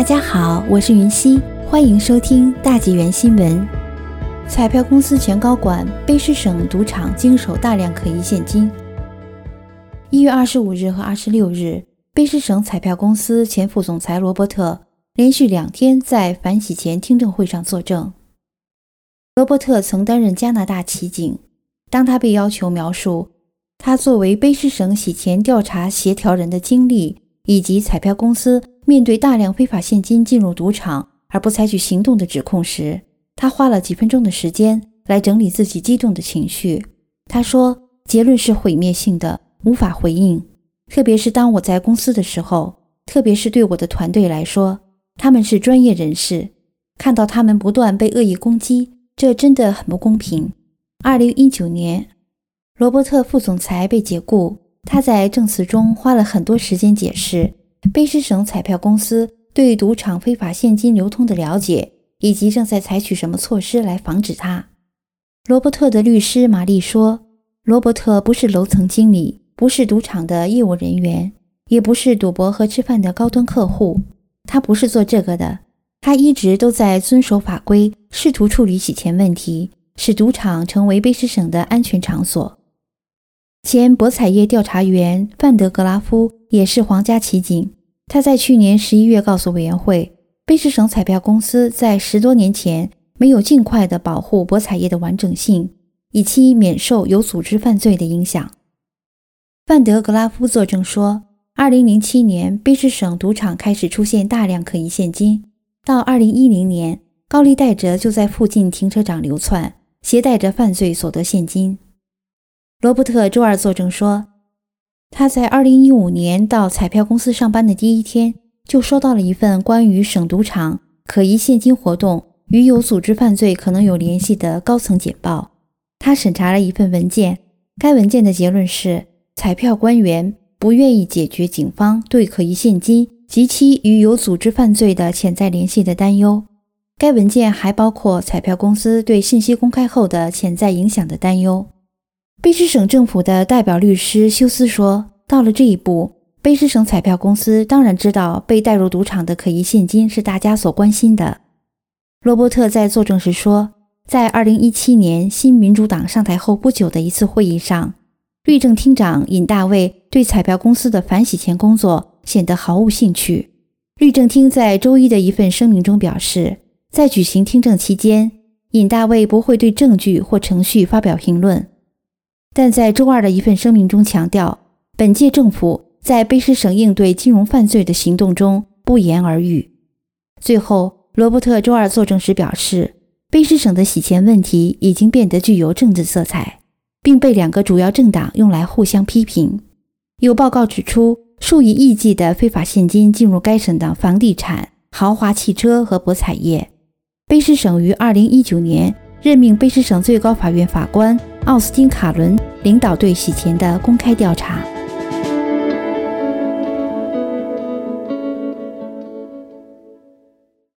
大家好，我是云溪，欢迎收听大纪元新闻。彩票公司前高管卑诗省赌场经手大量可疑现金。一月二十五日和二十六日，卑诗省彩票公司前副总裁罗伯特连续两天在反洗钱听证会上作证。罗伯特曾担任加拿大骑警，当他被要求描述他作为卑诗省洗钱调查协调人的经历，以及彩票公司面对大量非法现金进入赌场而不采取行动的指控时，他花了几分钟的时间来整理自己激动的情绪。他说：“结论是毁灭性的，无法回应。特别是当我在公司的时候，特别是对我的团队来说，他们是专业人士，看到他们不断被恶意攻击。”这真的很不公平。二零一九年，罗伯特副总裁被解雇。他在证词中花了很多时间解释卑诗省彩票公司对赌场非法现金流通的了解，以及正在采取什么措施来防止它。罗伯特的律师玛丽说：“罗伯特不是楼层经理，不是赌场的业务人员，也不是赌博和吃饭的高端客户。他不是做这个的。”他一直都在遵守法规，试图处理洗钱问题，使赌场成为卑诗省的安全场所。前博彩业调查员范德格拉夫也是皇家骑警。他在去年十一月告诉委员会，卑诗省彩票公司在十多年前没有尽快地保护博彩业的完整性，以期免受有组织犯罪的影响。范德格拉夫作证说，二零零七年卑诗省赌场开始出现大量可疑现金。到二零一零年，高利贷者就在附近停车场流窜，携带着犯罪所得现金。罗伯特周二作证说，他在二零一五年到彩票公司上班的第一天，就收到了一份关于省赌场可疑现金活动与有组织犯罪可能有联系的高层简报。他审查了一份文件，该文件的结论是，彩票官员不愿意解决警方对可疑现金。及其与有组织犯罪的潜在联系的担忧。该文件还包括彩票公司对信息公开后的潜在影响的担忧。卑诗省政府的代表律师休斯说：“到了这一步，卑诗省彩票公司当然知道被带入赌场的可疑现金是大家所关心的。”罗伯特在作证时说：“在2017年新民主党上台后不久的一次会议上，律政厅长尹大卫对彩票公司的反洗钱工作。”显得毫无兴趣。律政厅在周一的一份声明中表示，在举行听证期间，尹大卫不会对证据或程序发表评论。但在周二的一份声明中强调，本届政府在卑诗省应对金融犯罪的行动中不言而喻。最后，罗伯特周二作证时表示，卑诗省的洗钱问题已经变得具有政治色彩，并被两个主要政党用来互相批评。有报告指出。数以亿计的非法现金进入该省的房地产、豪华汽车和博彩业。卑诗省于2019年任命卑诗省最高法院法官奥斯汀·卡伦领导对洗钱的公开调查。